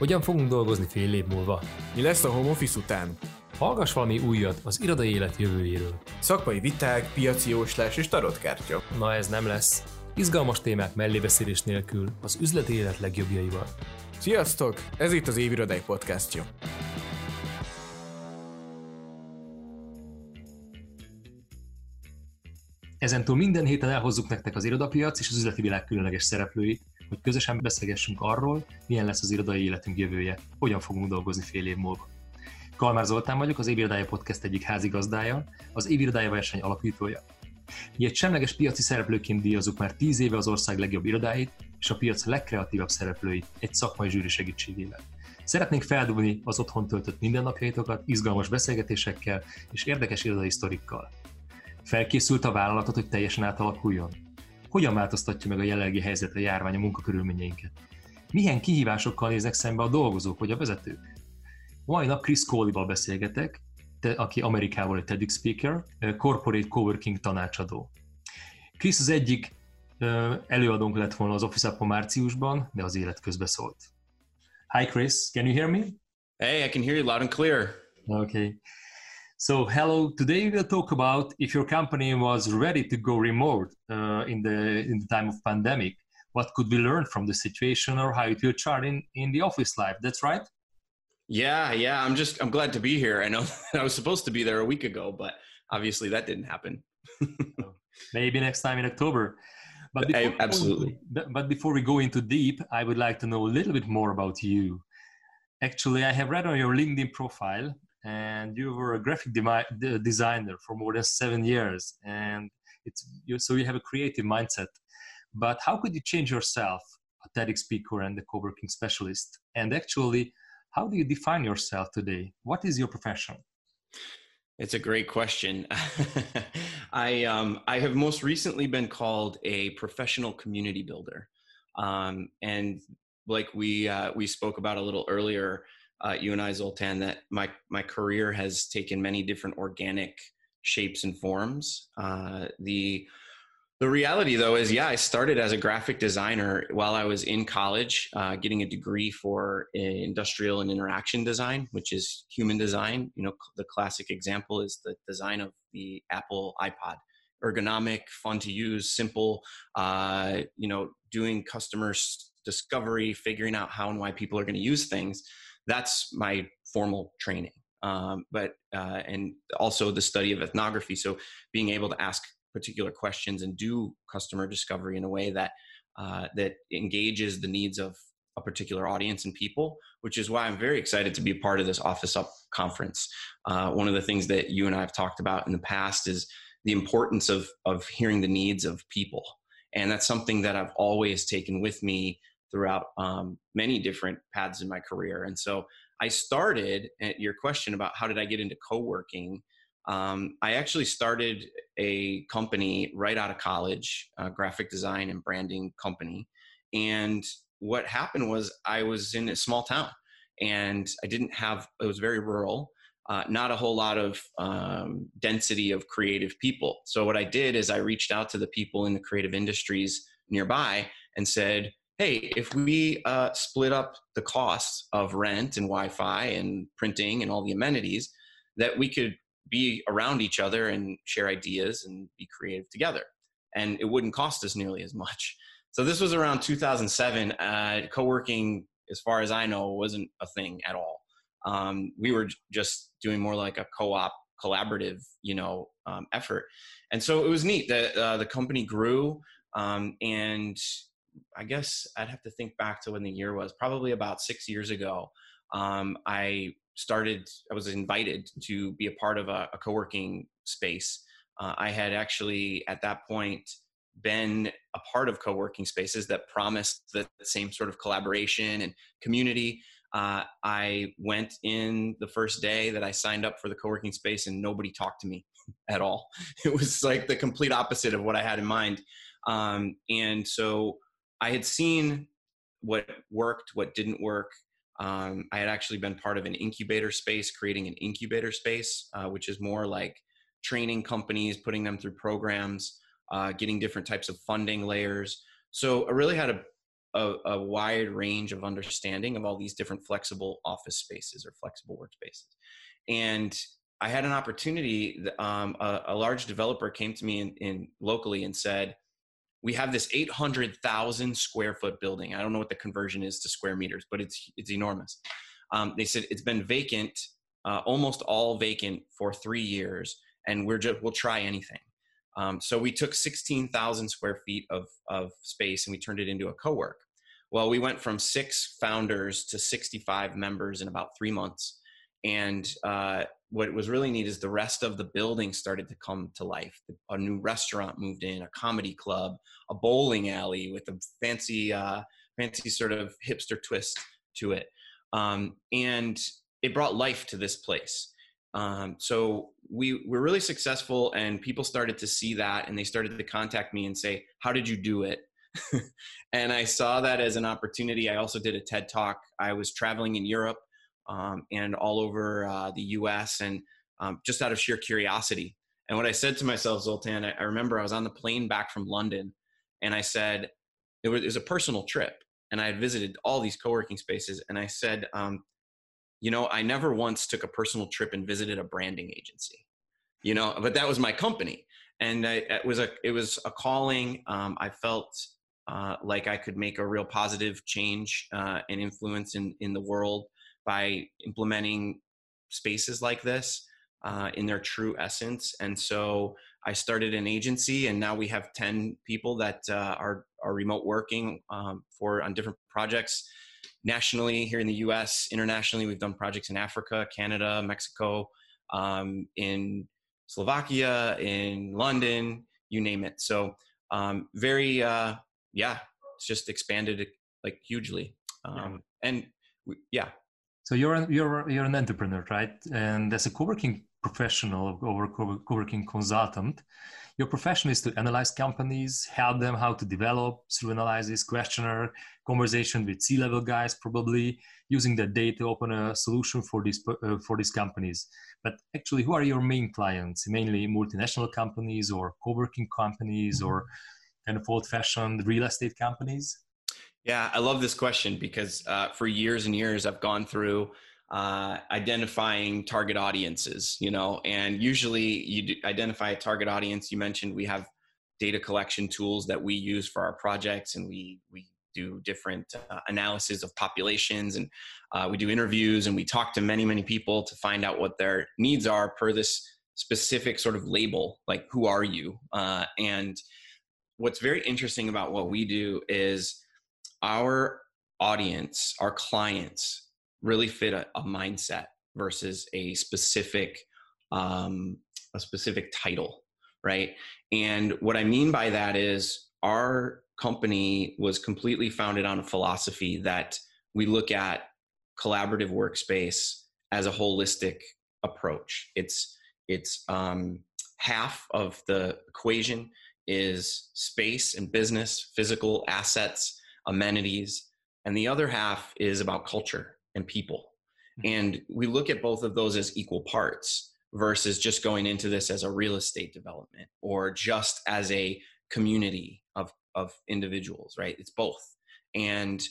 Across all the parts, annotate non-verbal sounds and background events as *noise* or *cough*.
Hogyan fogunk dolgozni fél év múlva? Mi lesz a home office után? Hallgass valami újat az irodai élet jövőjéről. Szakmai viták, piaci jóslás és tarotkártya. Na ez nem lesz. Izgalmas témák mellébeszélés nélkül az üzleti élet legjobbjaival. Sziasztok! Ez itt az Évirodai podcastja. Ezentúl minden héten elhozzuk nektek az irodapiac és az üzleti világ különleges szereplőit, hogy közösen beszélgessünk arról, milyen lesz az irodai életünk jövője, hogyan fogunk dolgozni fél év múlva. Kalmár Zoltán vagyok, az Évirodája Podcast egyik házigazdája, az Évirodája verseny alapítója. Mi egy semleges piaci szereplőként díjazunk már 10 éve az ország legjobb irodáit és a piac legkreatívabb szereplőit egy szakmai zsűri segítségével. Szeretnénk feldobni az otthon töltött mindennapjaitokat izgalmas beszélgetésekkel és érdekes irodai sztorikkal. Felkészült a vállalatot, hogy teljesen átalakuljon? Hogyan változtatja meg a jelenlegi helyzet a járvány a munkakörülményeinket? Milyen kihívásokkal néznek szembe a dolgozók vagy a vezetők? Mai nap Chris Coley-val beszélgetek, te, aki Amerikából egy TEDx speaker, corporate coworking tanácsadó. Chris az egyik előadónk lett volna az Office Upon márciusban, de az élet közbe szólt. Hi Chris, can you hear me? Hey, I can hear you loud and clear. Okay. So, hello. Today we'll talk about if your company was ready to go remote uh, in the in the time of pandemic. What could we learn from the situation, or how it will chart in in the office life? That's right. Yeah, yeah. I'm just I'm glad to be here. I know *laughs* I was supposed to be there a week ago, but obviously that didn't happen. *laughs* Maybe next time in October. But before, absolutely. But before we go into deep, I would like to know a little bit more about you. Actually, I have read on your LinkedIn profile and you were a graphic de- designer for more than seven years and it's you, so you have a creative mindset. But how could you change yourself a TEDx speaker and a co-working specialist? And actually how do you define yourself today? What is your profession? It's a great question. *laughs* I um, I have most recently been called a professional community builder, um, and like we uh, we spoke about a little earlier, uh, you and I, Zoltan, that my my career has taken many different organic shapes and forms. Uh, the the reality, though, is yeah, I started as a graphic designer while I was in college, uh, getting a degree for industrial and interaction design, which is human design. You know, the classic example is the design of the Apple iPod ergonomic, fun to use, simple. Uh, you know, doing customer discovery, figuring out how and why people are going to use things that's my formal training. Um, but uh, and also the study of ethnography. So being able to ask particular questions and do customer discovery in a way that uh, that engages the needs of a particular audience and people, which is why I'm very excited to be a part of this Office Up conference. Uh, one of the things that you and I have talked about in the past is the importance of of hearing the needs of people, and that's something that I've always taken with me throughout um, many different paths in my career. And so I started at your question about how did I get into co-working. Um, I actually started a company right out of college, a graphic design and branding company. And what happened was I was in a small town and I didn't have, it was very rural. Uh, not a whole lot of um, density of creative people. So, what I did is I reached out to the people in the creative industries nearby and said, hey, if we uh, split up the costs of rent and Wi-Fi and printing and all the amenities, that we could be around each other and share ideas and be creative together, and it wouldn't cost us nearly as much. So this was around 2007. Uh, co-working, as far as I know, wasn't a thing at all. Um, we were just doing more like a co-op collaborative you know um, effort and so it was neat that uh, the company grew um, and I guess I'd have to think back to when the year was probably about six years ago. Um, I started, I was invited to be a part of a, a co working space. Uh, I had actually at that point been a part of co working spaces that promised the same sort of collaboration and community. Uh, I went in the first day that I signed up for the co working space and nobody talked to me *laughs* at all. It was like the complete opposite of what I had in mind. Um, and so I had seen what worked, what didn't work. Um, I had actually been part of an incubator space, creating an incubator space, uh, which is more like training companies, putting them through programs, uh, getting different types of funding layers. So I really had a a, a, wide range of understanding of all these different flexible office spaces or flexible workspaces. And I had an opportunity. Um, a, a, large developer came to me in, in locally and said, "We have this 800,000 square foot building. I don't know what the conversion is to square meters, but it's it's enormous." Um, they said it's been vacant, uh, almost all vacant for three years, and we're just we'll try anything. Um, so we took 16,000 square feet of, of space and we turned it into a co-work. Well, we went from six founders to 65 members in about three months. And uh, what was really neat is the rest of the building started to come to life. A new restaurant moved in, a comedy club, a bowling alley with a fancy, uh, fancy sort of hipster twist to it. Um, and it brought life to this place. Um, so we were really successful, and people started to see that, and they started to contact me and say, "How did you do it?" *laughs* and I saw that as an opportunity. I also did a TED talk. I was traveling in Europe um, and all over uh, the U.S. and um, just out of sheer curiosity. And what I said to myself, Zoltan, I, remember I was on the plane back from London, and I said it was, it was a personal trip, and I had visited all these co-working spaces, and I said, um, you know, I never once took a personal trip and visited a branding agency, you know, but that was my company. And I, it was a, it was a calling. Um, I felt uh, like I could make a real positive change uh, and influence in, in the world by implementing spaces like this uh, in their true essence. And so I started an agency, and now we have ten people that uh, are are remote working um, for on different projects nationally here in the US, internationally, we've done projects in Africa, Canada, Mexico, um, in Slovakia, in London, you name it. So, um, very, uh, yeah, it's just expanded like hugely. Um, and we, yeah. So you're an, you're you're an entrepreneur, right? And as a co-working professional or co-working consultant, your profession is to analyze companies, help them how to develop through analysis, questionnaire, conversation with C-level guys, probably using the data to open a solution for these uh, for these companies. But actually, who are your main clients? Mainly multinational companies or co-working companies or kind of old-fashioned real estate companies? Yeah, I love this question because uh, for years and years I've gone through uh, identifying target audiences, you know, and usually you identify a target audience. You mentioned we have data collection tools that we use for our projects, and we we do different uh, analysis of populations, and uh, we do interviews, and we talk to many many people to find out what their needs are per this specific sort of label, like who are you? Uh, and what's very interesting about what we do is our audience, our clients really fit a, a mindset versus a specific um, a specific title right? And what i mean by that is our company was completely founded on a philosophy that we look at collaborative workspace as a holistic approach. It's it's um, half of the equation is space and business physical assets amenities and the other half is about culture and people. Mm-hmm. And we look at both of those as equal parts versus just going into this as a real estate development or just as a community of, of individuals, right? It's both. And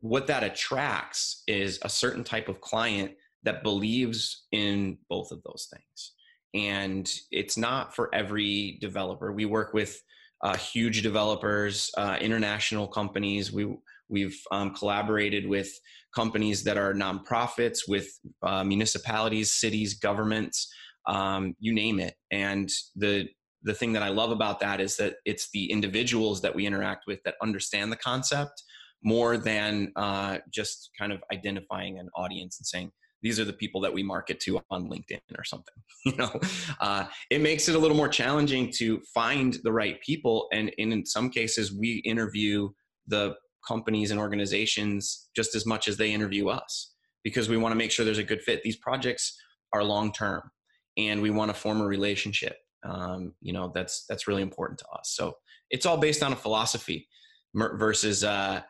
what that attracts is a certain type of client that believes in both of those things. And it's not for every developer. We work with uh, huge developers, uh, international companies. We we've um, collaborated with companies that are nonprofits, with uh, municipalities, cities, governments, um, you name it. And the the thing that I love about that is that it's the individuals that we interact with that understand the concept more than uh, just kind of identifying an audience and saying these are the people that we market to on LinkedIn or something. *laughs* You know, uh, it makes it a little more challenging to find the right people, and, and in some cases, we interview the companies and organizations just as much as they interview us because we want to make sure there's a good fit. These projects are long term, and we want to form a relationship. Um, you know, that's that's really important to us. So it's all based on a philosophy versus uh,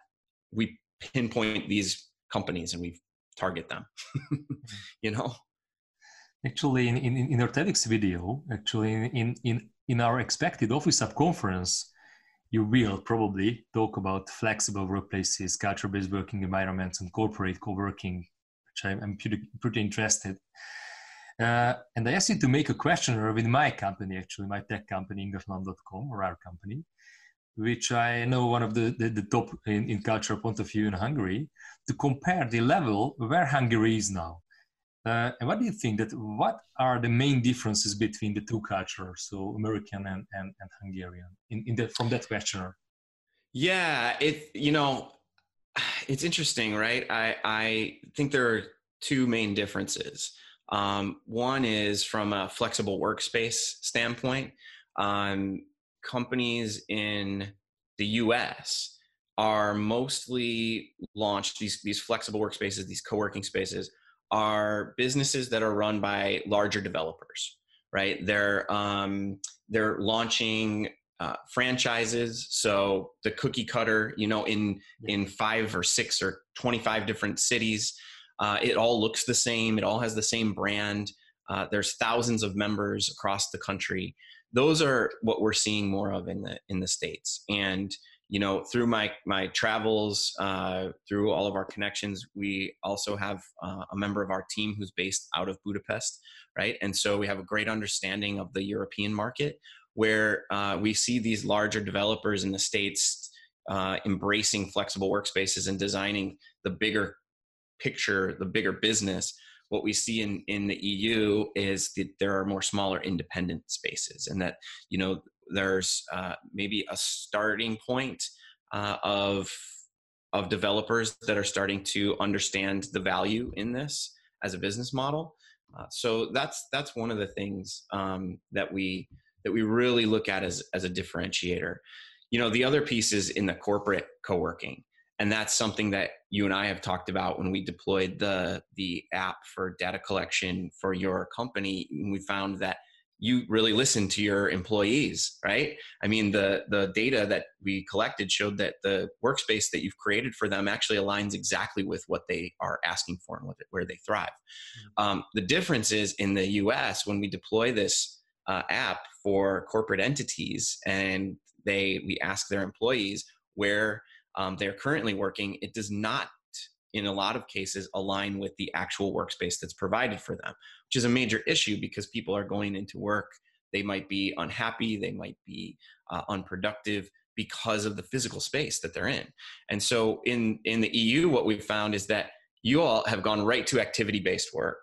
we pinpoint these companies and we target them. *laughs* you know. Actually, in, in, in our TEDx video, actually in, in, in our expected office up conference, you will probably talk about flexible workplaces, culture-based working environments, and corporate co-working, which I'm, pretty, pretty interested. Uh, and I asked you to make a questionnaire with my company, actually, my tech company, Ingatlan.com, or our company, which I know one of the, the, the top in, in cultural point of view in Hungary, to compare the level where Hungary is now. Uh, and what do you think that what are the main differences between the two cultures, so American and, and, and Hungarian, in, in the, from that questionnaire? Yeah, it you know, it's interesting, right? I I think there are two main differences. Um, one is from a flexible workspace standpoint. Um, companies in the U.S. are mostly launched these these flexible workspaces, these co-working spaces are businesses that are run by larger developers, right? They're um, they're launching uh, franchises. So the cookie cutter, you know, in in five or six or twenty five different cities, uh, it all looks the same. It all has the same brand. Uh, there's thousands of members across the country. Those are what we're seeing more of in the in the states, and you know through my my travels uh, through all of our connections we also have uh, a member of our team who's based out of budapest right? And so we have a great understanding of the european market where uh, we see these larger developers in the states uh, embracing flexible workspaces and designing the bigger picture the bigger business what we see in, in the EU is that there are more smaller independent spaces and that, you know, there's uh, maybe a starting point uh, of of developers that are starting to understand the value in this as a business model. Uh, so that's that's one of the things um, that we that we really look at as as a differentiator. You know, the other piece is in the corporate co-working, and that's something that you and I have talked about when we deployed the the app for data collection for your company. We found that you really listen to your employees right i mean the the data that we collected showed that the workspace that you've created for them actually aligns exactly with what they are asking for and where they thrive mm-hmm. um, the difference is in the us when we deploy this uh, app for corporate entities and they we ask their employees where um, they're currently working it does not in a lot of cases align with the actual workspace that's provided for them which is a major issue because people are going into work they might be unhappy they might be uh, unproductive because of the physical space that they're in. And so in in the eu what we've found is that you all have gone right to activity based work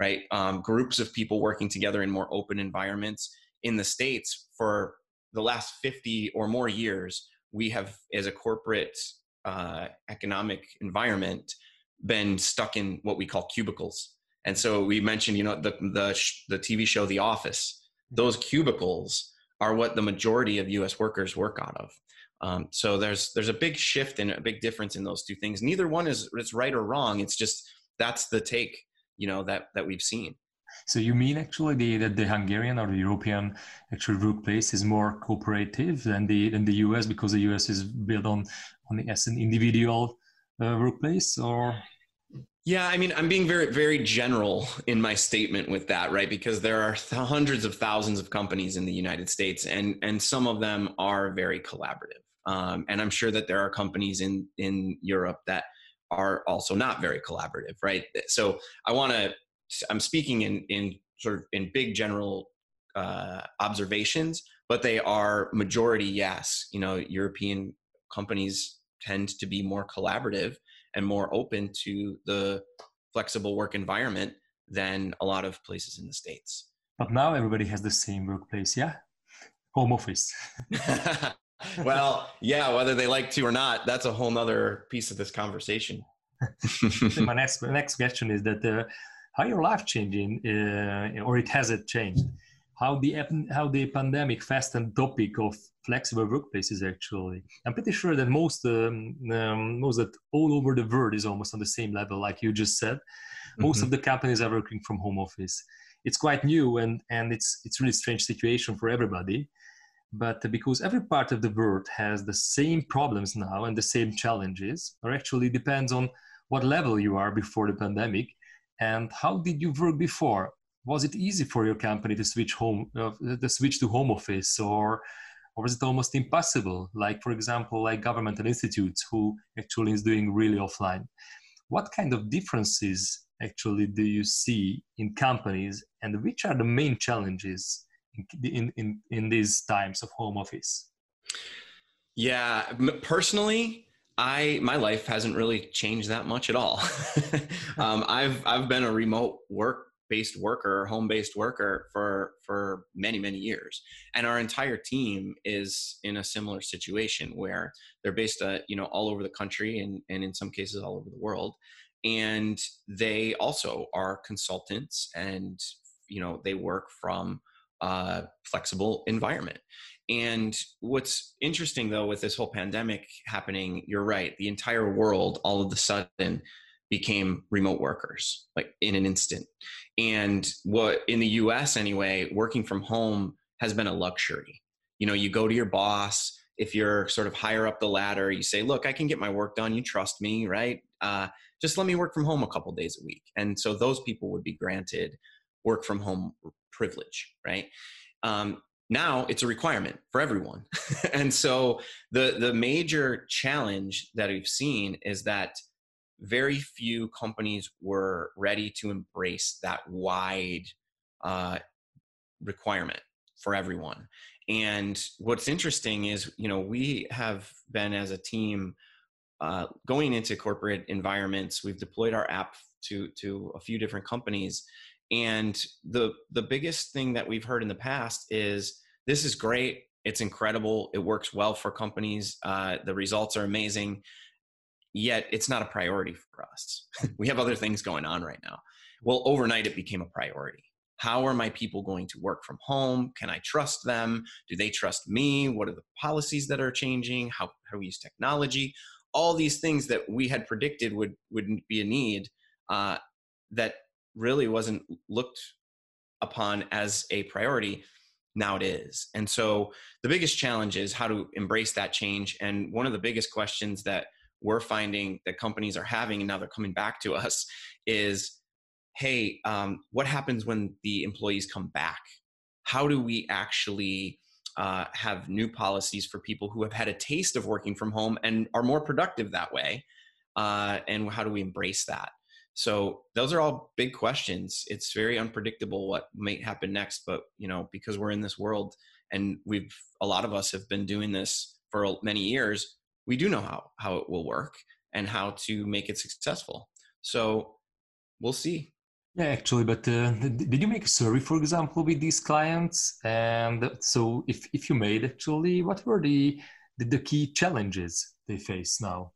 right? Um, groups of people working together in more open environments in the states for the last 50 or more years we have as a corporate uh, economic environment been stuck in what we call cubicles. And so we mentioned, you know, the the the TV show The Office. Those cubicles are what the majority of U.S. workers work out of. Um, so there's there's a big shift and a big difference in those two things. Neither one is it's right or wrong. It's just that's the take, you know, that that we've seen. So you mean actually the, that the Hungarian or the European actual workplace is more cooperative than the than the US because the US is built on on the, as an individual uh, workplace or yeah, I mean, I'm being very, very general in my statement with that, right? Because there are th- hundreds of thousands of companies in the United States, and and some of them are very collaborative. Um, and I'm sure that there are companies in in Europe that are also not very collaborative, right? So I want to I'm speaking in in sort of in big general uh, observations, but they are majority yes. You know, European companies tend to be more collaborative and more open to the flexible work environment than a lot of places in the states. But now everybody has the same workplace, yeah? Home office. *laughs* well, yeah, whether they like to or not, that's a whole nother piece of this conversation. *laughs* my next my next question is that uh, how your life changing uh, or it hasn't changed? How the how the pandemic fastened topic of flexible workplaces actually. I'm pretty sure that most um, um, most that all over the world is almost on the same level like you just said. Most mm-hmm. of the companies are working from home office. It's quite new and and it's it's really strange situation for everybody but because every part of the world has the same problems now and the same challenges or actually depends on what level you are before the pandemic and how did you work before? Was it easy for your company to switch home, uh, to switch to home office, or or was it almost impossible? Like, for example, like governmental institutes who actually is doing really offline. What kind of differences actually do you see in companies, and which are the main challenges in in in these times of home office? Yeah, personally, I my life hasn't really changed that much at all. *laughs* um, I've I've been a remote work based worker, home based worker for for many many years, and our entire team is in a similar situation where they're based uh, you know all over the country and and in some cases all over the world, and they also are consultants and you know they work from a flexible environment and what's interesting though with this whole pandemic happening you're right the entire world all of a sudden became remote workers like in an instant. And what in the US anyway working from home has been a luxury. You know you go to your boss if you're sort of higher up the ladder you say look i can get my work done you trust me right? Uh, just let me work from home a couple days a week. And so those people would be granted work from home privilege right? Um, now it's a requirement for everyone. *laughs* And so the the major challenge that we've seen is that very few companies were ready to embrace that wide uh, requirement for everyone. And what's interesting is you know we have been as a team uh, going into corporate environments. We've deployed our app to to a few different companies and the the biggest thing that we've heard in the past is this is great. It's incredible. It works well for companies. Uh, the results are amazing. Yet it's not a priority for us. *laughs* We have other things going on right now. Well overnight it became a priority. How are my people going to work from home? Can i trust them? Do they trust me? What are the policies that are changing? How, how do we use technology? All these things that we had predicted would would be a need uh, that really wasn't looked upon as a priority now it is. And so the biggest challenge is how to embrace that change and one of the biggest questions that we're finding that companies are having and now they're coming back to us is hey um, what happens when the employees come back? How do we actually uh, have new policies for people who have had a taste of working from home and are more productive that way? Uh, and how do we embrace that so those are all big questions. It's very unpredictable what might happen next, but you know, because we're in this world and we've a lot of us have been doing this for many years, we do know how how it will work and how to make it successful. So we'll see. Yeah, actually, but uh, did you make a survey, for example, with these clients? And so, if if you made actually, what were the the, the key challenges they face now?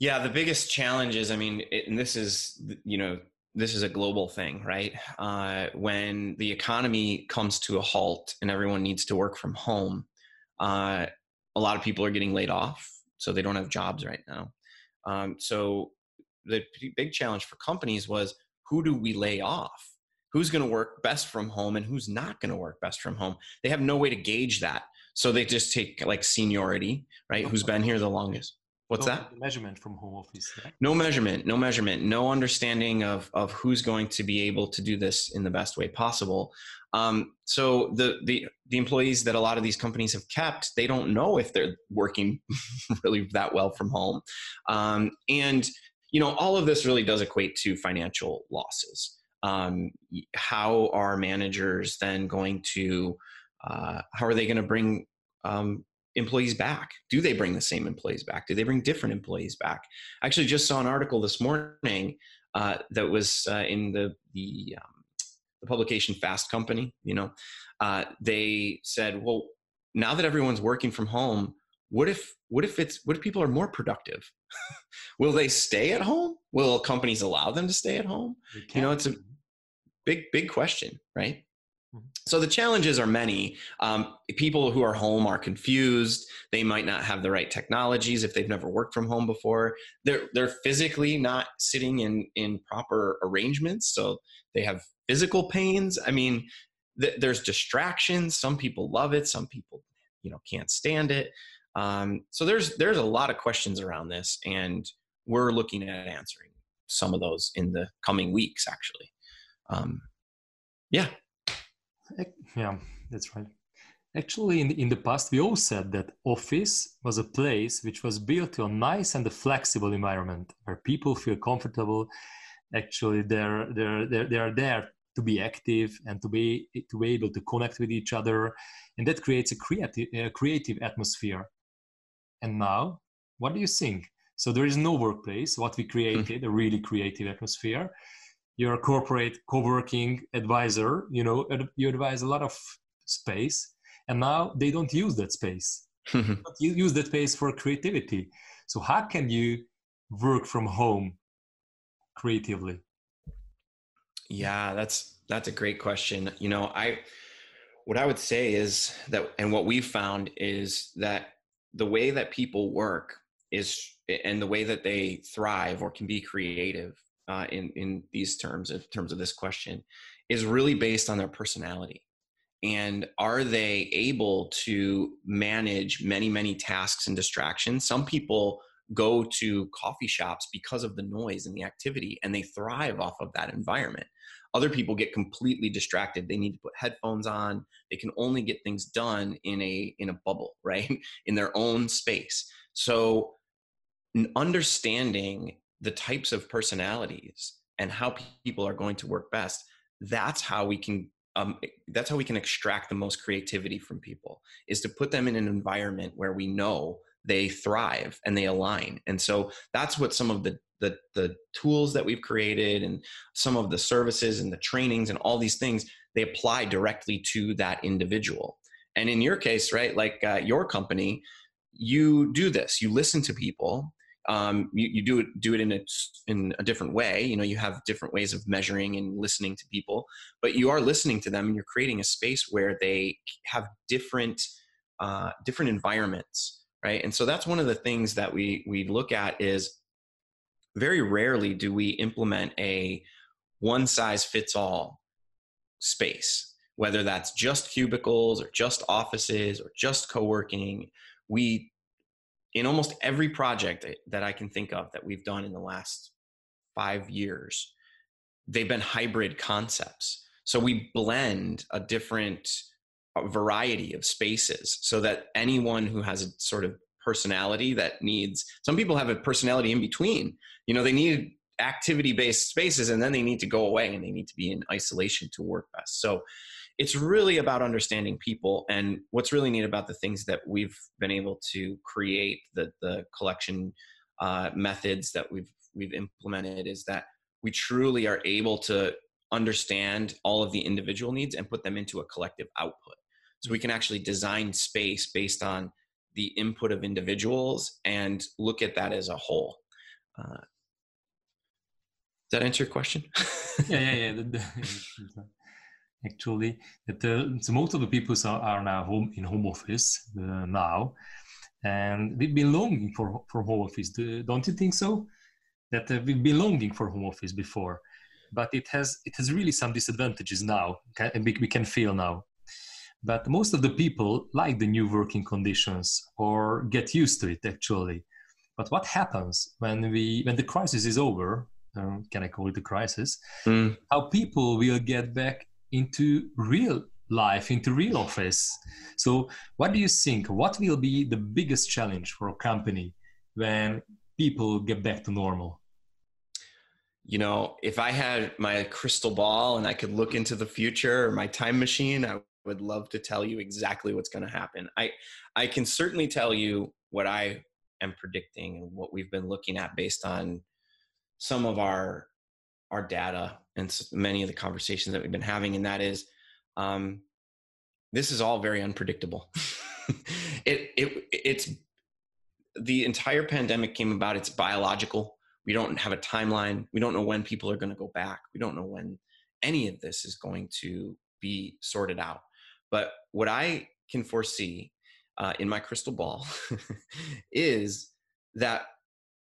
Yeah, the biggest challenge is, I mean, it, and this is, you know, this is a global thing, right? Uh, when the economy comes to a halt and everyone needs to work from home, uh, a lot of people are getting laid off, so they don't have jobs right now. Um, so the big challenge for companies was who do we lay off? Who's going to work best from home and who's not going to work best from home? They have no way to gauge that. So they just take like seniority, right? Who's been here the longest? What's no that? Measurement from home office. Yeah? No measurement, no measurement, no understanding of of who's going to be able to do this in the best way possible. Um, so the the the employees that a lot of these companies have kept, they don't know if they're working *laughs* really that well from home, um, and you know all of this really does equate to financial losses. Um, how are managers then going to uh, how are they going to bring um, employees back? Do they bring the same employees back? Do they bring different employees back? I actually just saw an article this morning uh, that was uh, in the the, um, the, publication Fast Company. You know, uh, they said, well, now that everyone's working from home, what if what if it's what if people are more productive? *laughs* Will they stay at home? Will companies allow them to stay at home? You know, it's a big big question, right? Mm-hmm. So the challenges are many. Um, people who are home are confused. They might not have the right technologies if they've never worked from home before. They're they're physically not sitting in in proper arrangements, so they have physical pains. I mean, th- there's distractions. Some people love it. Some people, you know, can't stand it. Um, so there's there's a lot of questions around this, and we're looking at answering some of those in the coming weeks. Actually, um, yeah. Yeah, that's right. Actually, in the, in the past, we all said that office was a place which was built to a nice and a flexible environment where people feel comfortable. Actually, they're, they're, they're, they're there to be active and to be, to be able to connect with each other. And that creates a creative, a creative atmosphere. And now, what do you think? So there is no workplace. What we created, mm. a really creative atmosphere. You're a corporate co-working advisor. You know, you advise a lot of space and now they don't use that space. *laughs* Don't use that space for creativity. So how can you work from home creatively? Yeah that's that's a great question. You know i what i would say is that and what we've found is that the way that people work is and the way that they thrive or can be creative uh, in in these terms in terms of this question is really based on their personality. And are they able to manage many many tasks and distractions? Some people go to coffee shops because of the noise and the activity and they thrive off of that environment. Other people get completely distracted. They need to put headphones on. They can only get things done in a in a bubble *laughs* right? In their own space. So understanding the types of personalities and how people are going to work best that's how we can um, that's how we can extract the most creativity from people is to put them in an environment where we know they thrive and they align. And so that's what some of the the, the tools that we've created and some of the services and the trainings and all these things they apply directly to that individual. And in your case right like uh, your company you do this you listen to people um, you, you do it do it in a in a different way. You know, you have different ways of measuring and listening to people, but you are listening to them, and you're creating a space where they have different uh, different environments, right? And so that's one of the things that we we look at is very rarely do we implement a one size fits all space, whether that's just cubicles or just offices or just co-working. We in almost every project that I can think of that we've done in the last five years, they've been hybrid concepts. So we blend a different uh, variety of spaces so that anyone who has a sort of personality that needs, some people have a personality in between. You know, they need activity based spaces and then they need to go away and they need to be in isolation to work best. So it's really about understanding people and what's really neat about the things that we've been able to create the the collection uh, methods that we've we've implemented is that we truly are able to understand all of the individual needs and put them into a collective output. So we can actually design space based on the input of individuals and look at that as a whole. Uh, does that answer your question? Yeah yeah yeah *laughs* actually that uh, so most of the people are, are now home in home office uh, now. And we've been longing for for home office. Don't you think so? That uh, we've been longing for home office before. But it has it has really some disadvantages now and we, we can feel now. But most of the people like the new working conditions or get used to it actually. But what happens when we when the crisis is over um, can i call it a crisis? Mm. how people will get back into real life, into real office. So, what do you think? What will be the biggest challenge for a company when people get back to normal? You know, if I had my crystal ball and I could look into the future or my time machine, I would love to tell you exactly what's going to happen. I I can certainly tell you what I am predicting and what we've been looking at based on some of our our data and many of the conversations that we've been having, and that is, um, this is all very unpredictable. *laughs* it, it it's the entire pandemic came about. It's biological. We don't have a timeline. We don't know when people are going to go back. We don't know when any of this is going to be sorted out. But what I can foresee uh, in my crystal ball *laughs* is that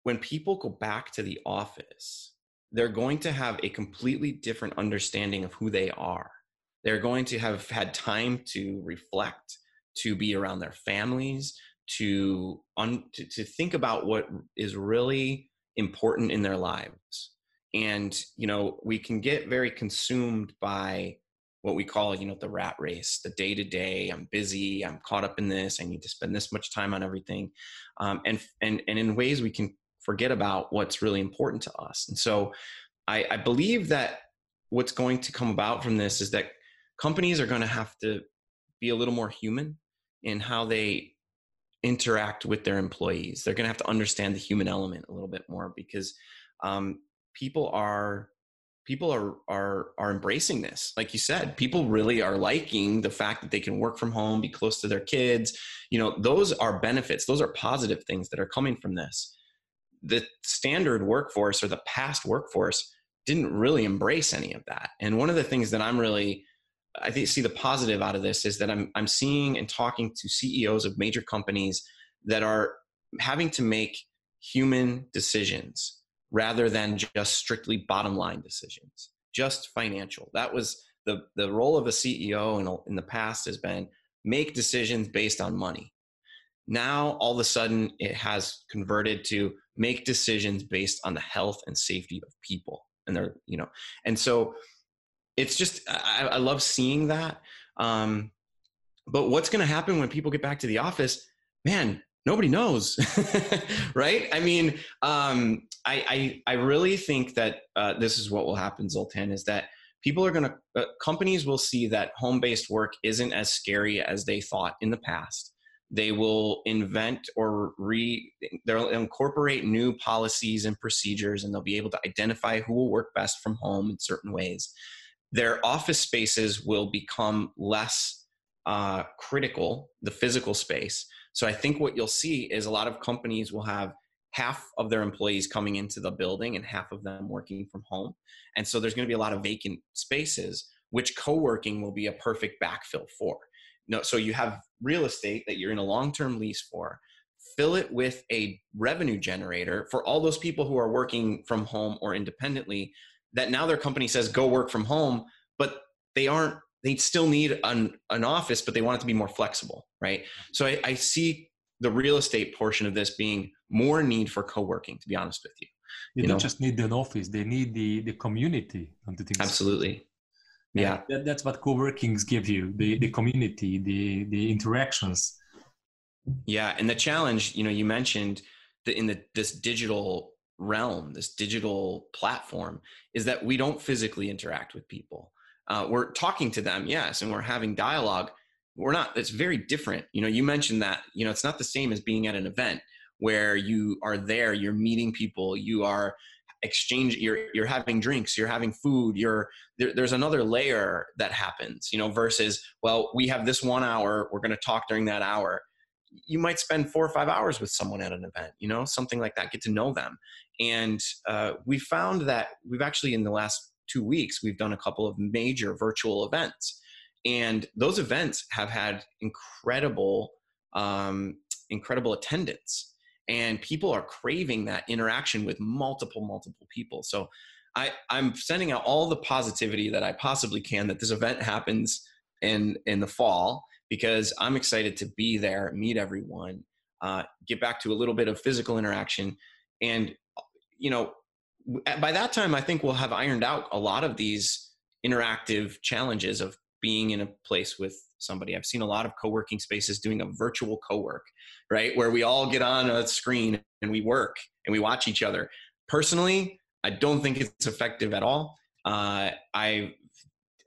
when people go back to the office, they're going to have a completely different understanding of who they are. They're going to have had time to reflect, to be around their families, to, un, to, to think about what is really important in their lives. And, you know, we can get very consumed by what we call you know the rat race the day to day i'm busy i'm caught up in this i need to spend this much time on everything um, and and and in ways we can forget about what's really important to us. And so I, I believe that what's going to come about from this is that companies are going to have to be a little more human in how they interact with their employees. They're going to have to understand the human element a little bit more because um, people are people are are are embracing this. Like you said people really are liking the fact that they can work from home be close to their kids. You know those are benefits. Those are positive things that are coming from this the standard workforce or the past workforce didn't really embrace any of that and one of the things that i'm really i think see the positive out of this is that i'm i'm seeing and talking to ceos of major companies that are having to make human decisions rather than just strictly bottom line decisions, just financial. That was the, the role of a CEO in, in the past has been make decisions based on money. Now, all of a sudden, it has converted to make decisions based on the health and safety of people. And they're, you know, and so it's just, I, I love seeing that. Um, but what's going to happen when people get back to the office? Man, nobody knows *laughs* right i mean um, I, I, I really think that uh, this is what will happen zoltan is that people are going to uh, companies will see that home-based work isn't as scary as they thought in the past they will invent or re they'll incorporate new policies and procedures and they'll be able to identify who will work best from home in certain ways their office spaces will become less uh, critical the physical space so I think what you'll see is a lot of companies will have half of their employees coming into the building and half of them working from home. And so there's going to be a lot of vacant spaces, which co-working will be a perfect backfill for. No, so you have real estate that you're in a long-term lease for. Fill it with a revenue generator for all those people who are working from home or independently that now their company says go work from home, but they aren't they still need an, an office, but they want it to be more flexible, right? So I, I see the real estate portion of this being more need for co-working, to be honest with you. They you don't know? just need an office; they need the the community. Don't you think? Absolutely. Yeah, that, that's what co-workings give you: the the community, the the interactions. Yeah, and the challenge, you know, you mentioned that in the this digital realm, this digital platform, is that we don't physically interact with people. Uh, we're talking to them yes and we're having dialogue. We're not it's very different. You know you mentioned that you know it's not the same as being at an event where you are there you're meeting people you are exchange you're you're having drinks you're having food you're there, there's another layer that happens you know versus well we have this one hour we're going to talk during that hour you might spend four or five hours with someone at an event you know something like that get to know them and uh, we found that we've actually in the last two weeks, we've done a couple of major virtual events. And those events have had incredible, um, incredible attendance. And people are craving that interaction with multiple, multiple people. So I, I'm sending out all the positivity that I possibly can that this event happens in in the fall because I'm excited to be there, meet everyone, uh, get back to a little bit of physical interaction, and you know by that time, I think we'll have ironed out a lot of these interactive challenges of being in a place with somebody. I've seen a lot of co-working spaces doing a virtual co-work, right? Where we all get on a screen and we work and we watch each other. Personally, I don't think it's effective at all. Uh, I,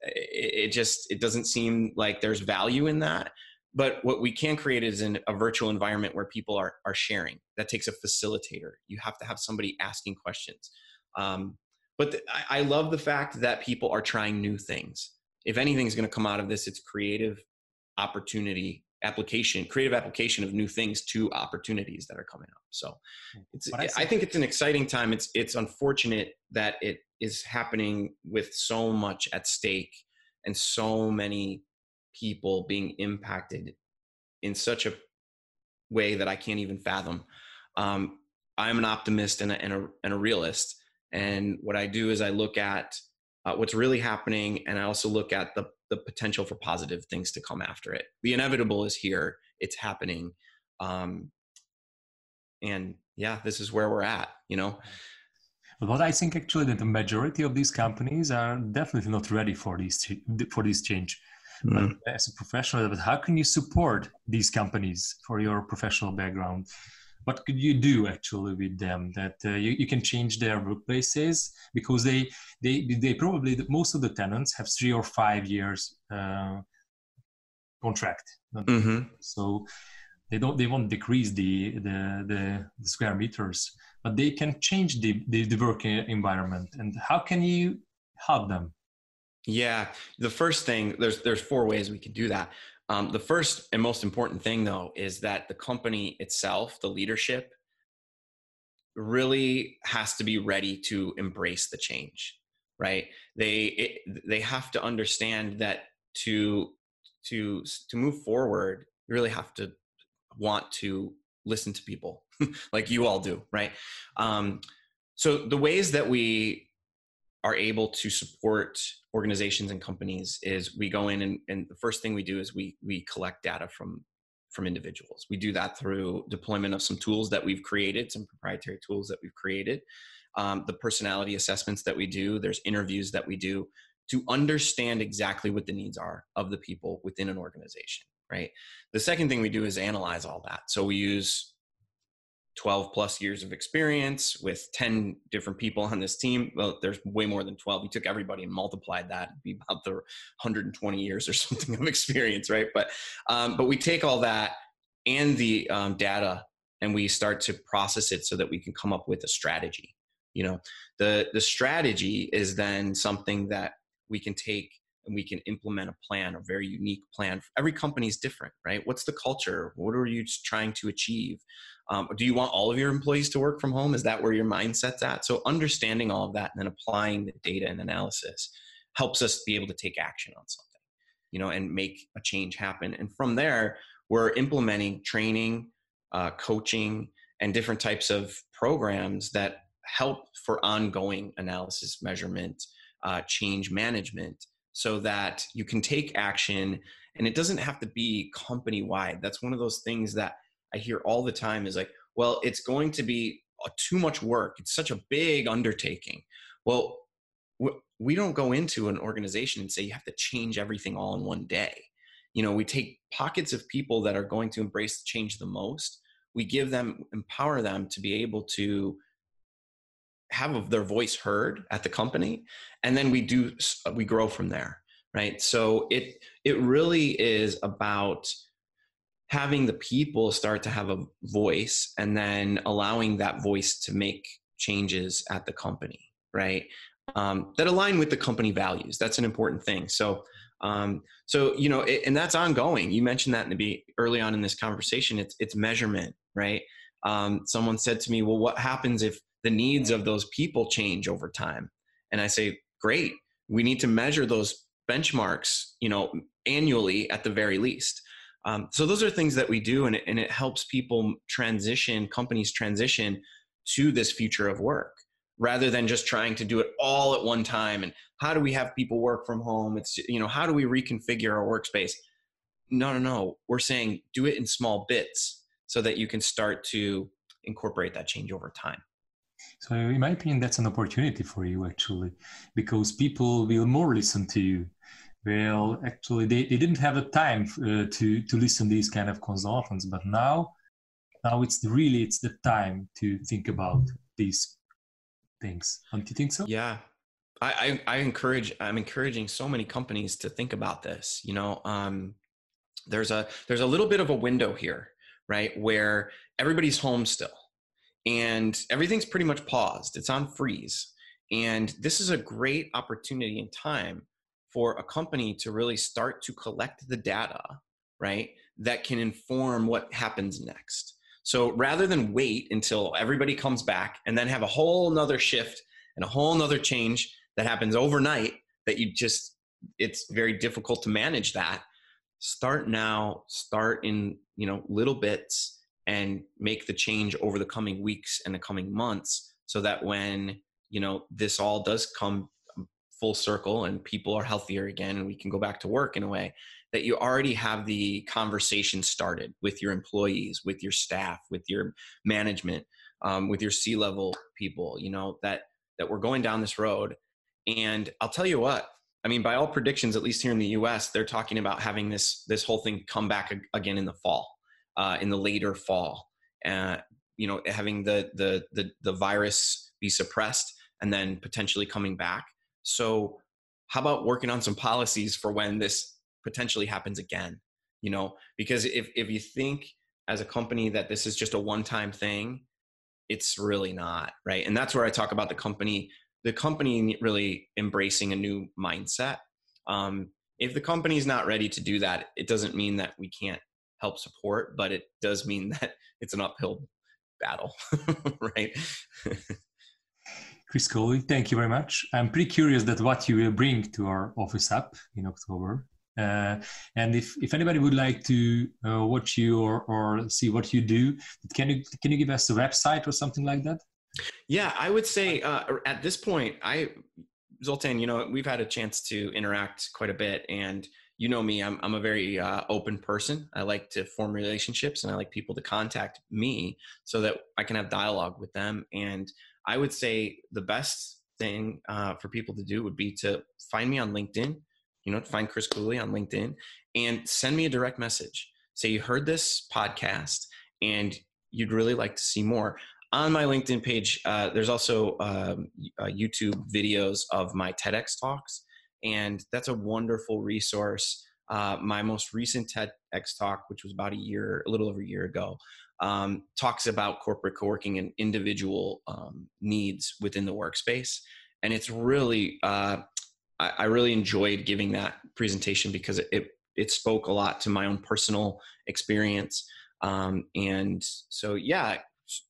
it just, it doesn't seem like there's value in that. But what we can create is in a virtual environment where people are, are sharing. That takes a facilitator. You have to have somebody asking questions. Um, but the, I, I love the fact that people are trying new things. If anything's going to come out of this, it's creative opportunity application, creative application of new things to opportunities that are coming up. So it's, I, I think it's an exciting time. It's, it's unfortunate that it is happening with so much at stake and so many people being impacted in such a way that I can't even fathom. Um, I'm an optimist and a, and a, and a realist. And what I do is I look at uh, what's really happening, and I also look at the the potential for positive things to come after it. The inevitable is here; it's happening, um, and yeah, this is where we're at. You know. But I think actually that the majority of these companies are definitely not ready for these for this change. Mm. But as a professional, but how can you support these companies for your professional background? What could you do actually with them that uh, you, you can change their workplaces because they they they probably most of the tenants have three or five years uh, contract. Mm-hmm. So they don't they won't decrease the, the the, the square meters, but they can change the, the the work environment. And how can you help them? Yeah, the first thing there's there's four ways we can do that. Um, the first and most important thing though is that the company itself, the leadership, really has to be ready to embrace the change. Right? They it, they have to understand that to to to move forward, you really have to want to listen to people *laughs* like you all do, right? Um, so the ways that we are able to support organizations and companies is we go in and, and the first thing we do is we we collect data from from individuals. We do that through deployment of some tools that we've created, some proprietary tools that we've created. Um, the personality assessments that we do, there's interviews that we do to understand exactly what the needs are of the people within an organization, right? The second thing we do is analyze all that. So we use 12 plus years of experience with 10 different people on this team. Well, there's way more than 12. We took everybody and multiplied that. It'd be about the 120 years or *laughs* something of experience, right? But um, but we take all that and the um, data and we start to process it so that we can come up with a strategy. You know, the the strategy is then something that we can take and we can implement a plan, a very unique plan. Every company is different, right? What's the culture? What are you trying to achieve? Um, do you want all of your employees to work from home? Is that where your mindset's at? So understanding all of that and then applying the data and analysis helps us be able to take action on something, you know, and make a change happen. And from there, we're implementing training, uh, coaching, and different types of programs that help for ongoing analysis, measurement, uh, change management so that you can take action and it doesn't have to be company wide that's one of those things that i hear all the time is like well it's going to be uh, too much work. It's such a big undertaking. Well we don't go into an organization and say you have to change everything all in one day. You know we take pockets of people that are going to embrace the change the most. We give them empower them to be able to have their voice heard at the company and then we do we grow from there right? So it it really is about having the people start to have a voice and then allowing that voice to make changes at the company right? Um, that align with the company values. That's an important thing. So um, so you know it, and that's ongoing. You mentioned that in the be early on in this conversation. It's it's measurement right? Um, someone said to me well what happens if the needs of those people change over time? And i say great. We need to measure those benchmarks you know annually at the very least um, so those are things that we do and it, and it helps people transition companies transition to this future of work rather than just trying to do it all at one time and how do we have people work from home? It's you know how do we reconfigure our workspace? No no no. We're saying do it in small bits so that you can start to incorporate that change over time. So, in my opinion, that's an opportunity for you actually, because people will more listen to you. Well, actually, they, they didn't have the time uh, to to listen to these kind of consultants, but now, now it's really it's the time to think about these things. Don't you think so? Yeah, I, I, I encourage I'm encouraging so many companies to think about this. You know, um, there's a there's a little bit of a window here, right, where everybody's home still and everything's pretty much paused. It's on freeze. And this is a great opportunity in time for a company to really start to collect the data, right, that can inform what happens next. So rather than wait until everybody comes back and then have a whole nother shift and a whole nother change that happens overnight that you just, it's very difficult to manage that. Start now, start in, you know, little bits and make the change over the coming weeks and the coming months so that when you know this all does come full circle and people are healthier again and we can go back to work in a way that you already have the conversation started with your employees with your staff with your management um, with your c level people you know that that we're going down this road. And I'll tell you what, I mean, by all predictions, at least here in the U.S., they're talking about having this this whole thing come back again in the fall, uh, in the later fall. Uh, you know, having the, the the the virus be suppressed and then potentially coming back. So, how about working on some policies for when this potentially happens again? You know, because if if you think as a company that this is just a one time thing, it's really not right. And that's where I talk about the company the company really embracing a new mindset. Um, if the company is not ready to do that, it doesn't mean that we can't help support, but it does mean *laughs* that it's an uphill battle, *laughs* right? *laughs* Chris Coley, thank you very much. I'm pretty curious that what you will bring to our office app in October. Uh, and if, if anybody would like to uh, watch you or, or see what you do, can you can you give us a website or something like that? Yeah, I would say uh, at this point, I Zoltan, you know, we've had a chance to interact quite a bit, and you know me, I'm I'm a very uh, open person. I like to form relationships, and I like people to contact me so that I can have dialogue with them. And I would say the best thing uh, for people to do would be to find me on LinkedIn. You know, find Chris Cooley on LinkedIn and send me a direct message. Say you heard this podcast and you'd really like to see more on my LinkedIn page, uh, there's also um, uh, YouTube videos of my TEDx talks, and that's a wonderful resource. Uh, my most recent TEDx talk, which was about a year, a little over a year ago, um, talks about corporate co-working and individual um, needs within the workspace, and it's really, uh, I, I, really enjoyed giving that presentation because it, it, it spoke a lot to my own personal experience. Um, and so, yeah,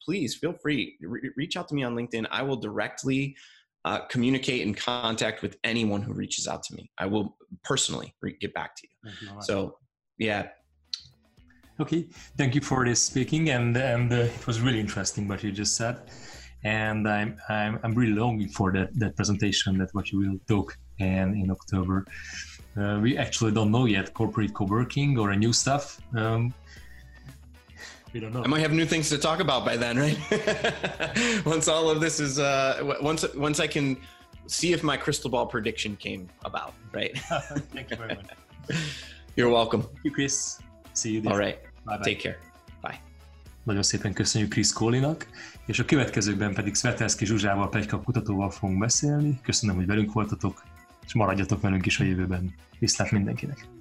please feel free re- reach out to me on linkedin. I will directly uh, communicate and contact with anyone who reaches out to me. I will personally re- get back to you. So yeah okay thank you for this speaking and and uh, it was really interesting what you just said and i'm i'm, I'm really longing for that that presentation that what you will talk and in october uh, we actually don't know yet corporate co-working or a new stuff um, we don't know. I might have new things to talk about by then, right? *laughs* once all of this is, uh, once once I can see if my crystal ball prediction came about, right? *laughs* Thank you very much. *laughs* You're welcome. Thank you, Chris. See you. All right. Bye bye. Take care. Bye. Nagyon szépen köszönjük Chris Kólinak, és a következőkben pedig Svetelszki Zsuzsával, Pegyka kutatóval fogunk beszélni. Köszönöm, hogy velünk voltatok, és maradjatok velünk is a jövőben. Viszlát mindenkinek!